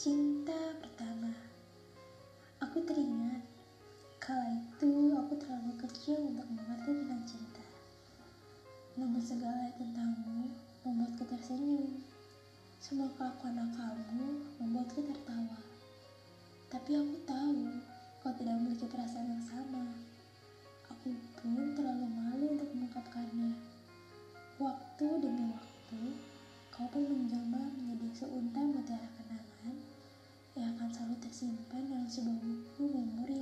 Cinta pertama. Aku teringat Kala itu aku terlalu kecil untuk mengerti tentang cinta. Namun segala tentangmu membuatku tersenyum. Semua kelakuan kamu membuatku tertawa. Tapi aku tahu kau tidak memiliki perasaan yang sama. Aku pun terlalu malu untuk mengungkapkannya. Waktu demi waktu Kau pun akan selalu tersimpan dalam sebuah buku memori.